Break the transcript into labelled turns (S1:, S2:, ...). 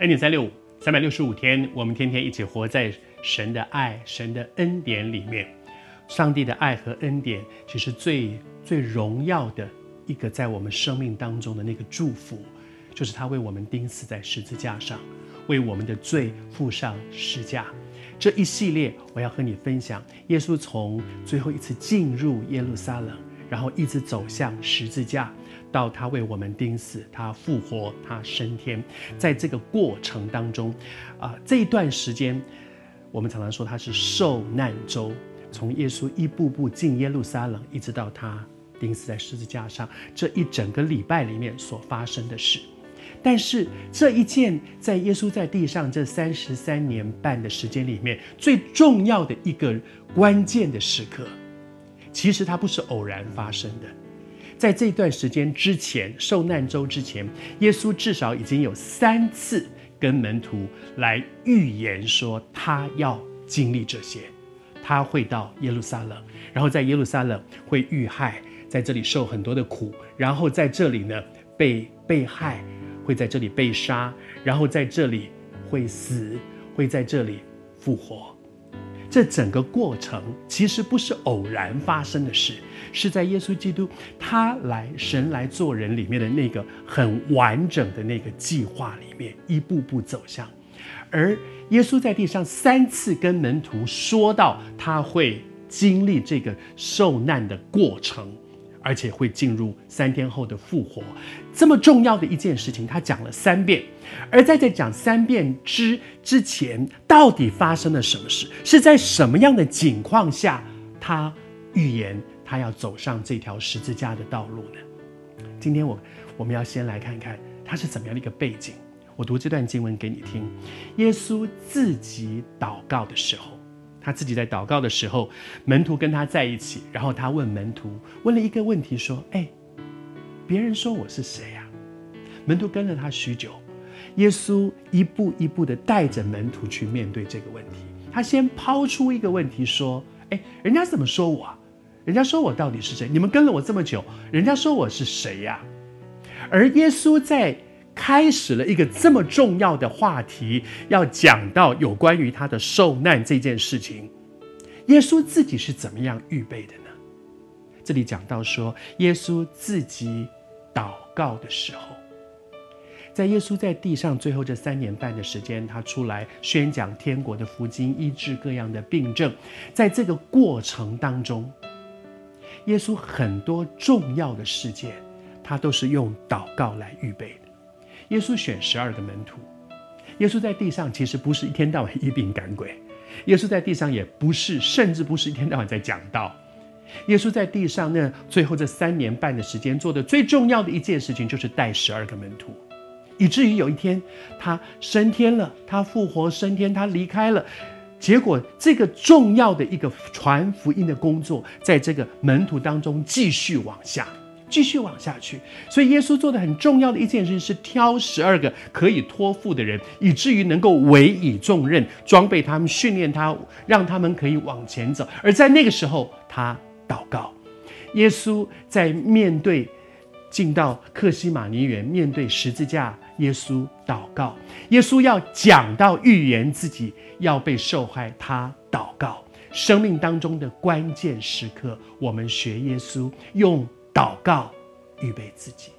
S1: 恩典三六五，三百六十五天，我们天天一起活在神的爱、神的恩典里面。上帝的爱和恩典，其实最最荣耀的一个在我们生命当中的那个祝福，就是他为我们钉死在十字架上，为我们的罪付上十架。这一系列，我要和你分享，耶稣从最后一次进入耶路撒冷，然后一直走向十字架，到他为我们钉死，他复活，他升天。在这个过程当中，啊、这一段时间，我们常常说他是受难周，从耶稣一步步进耶路撒冷，一直到他钉死在十字架上，这一整个礼拜里面所发生的事。但是这一件在耶稣在地上这三十三年半的时间里面最重要的一个关键的时刻，其实它不是偶然发生的。在这段时间之前，受难周之前，耶稣至少已经有三次跟门徒来预言说他要经历这些，他会到耶路撒冷，然后在耶路撒冷会遇害，在这里受很多的苦，然后在这里呢被被害。会在这里被杀，然后在这里会死，会在这里复活。这整个过程其实不是偶然发生的事，是在耶稣基督他来神来做人里面的那个很完整的那个计划里面一步步走向。而耶稣在地上三次跟门徒说到他会经历这个受难的过程。而且会进入三天后的复活，这么重要的一件事情，他讲了三遍。而在这讲三遍之之前，到底发生了什么事？是在什么样的情况下，他预言他要走上这条十字架的道路呢？今天我我们要先来看看他是怎么样的一个背景。我读这段经文给你听。耶稣自己祷告的时候。他自己在祷告的时候，门徒跟他在一起，然后他问门徒问了一个问题，说：“哎，别人说我是谁呀？”门徒跟了他许久，耶稣一步一步的带着门徒去面对这个问题。他先抛出一个问题说：“哎，人家怎么说我？人家说我到底是谁？你们跟了我这么久，人家说我是谁呀？”而耶稣在。开始了一个这么重要的话题，要讲到有关于他的受难这件事情。耶稣自己是怎么样预备的呢？这里讲到说，耶稣自己祷告的时候，在耶稣在地上最后这三年半的时间，他出来宣讲天国的福音，医治各样的病症。在这个过程当中，耶稣很多重要的事件，他都是用祷告来预备的。耶稣选十二个门徒。耶稣在地上其实不是一天到晚医病赶鬼，耶稣在地上也不是，甚至不是一天到晚在讲道。耶稣在地上那最后这三年半的时间做的最重要的一件事情，就是带十二个门徒，以至于有一天他升天了，他复活升天，他离开了，结果这个重要的一个传福音的工作，在这个门徒当中继续往下。继续往下去，所以耶稣做的很重要的一件事是挑十二个可以托付的人，以至于能够委以重任，装备他们，训练他，让他们可以往前走。而在那个时候，他祷告。耶稣在面对进到客西马尼园，面对十字架，耶稣祷告。耶稣要讲到预言自己要被受害，他祷告。生命当中的关键时刻，我们学耶稣用。祷告，预备自己。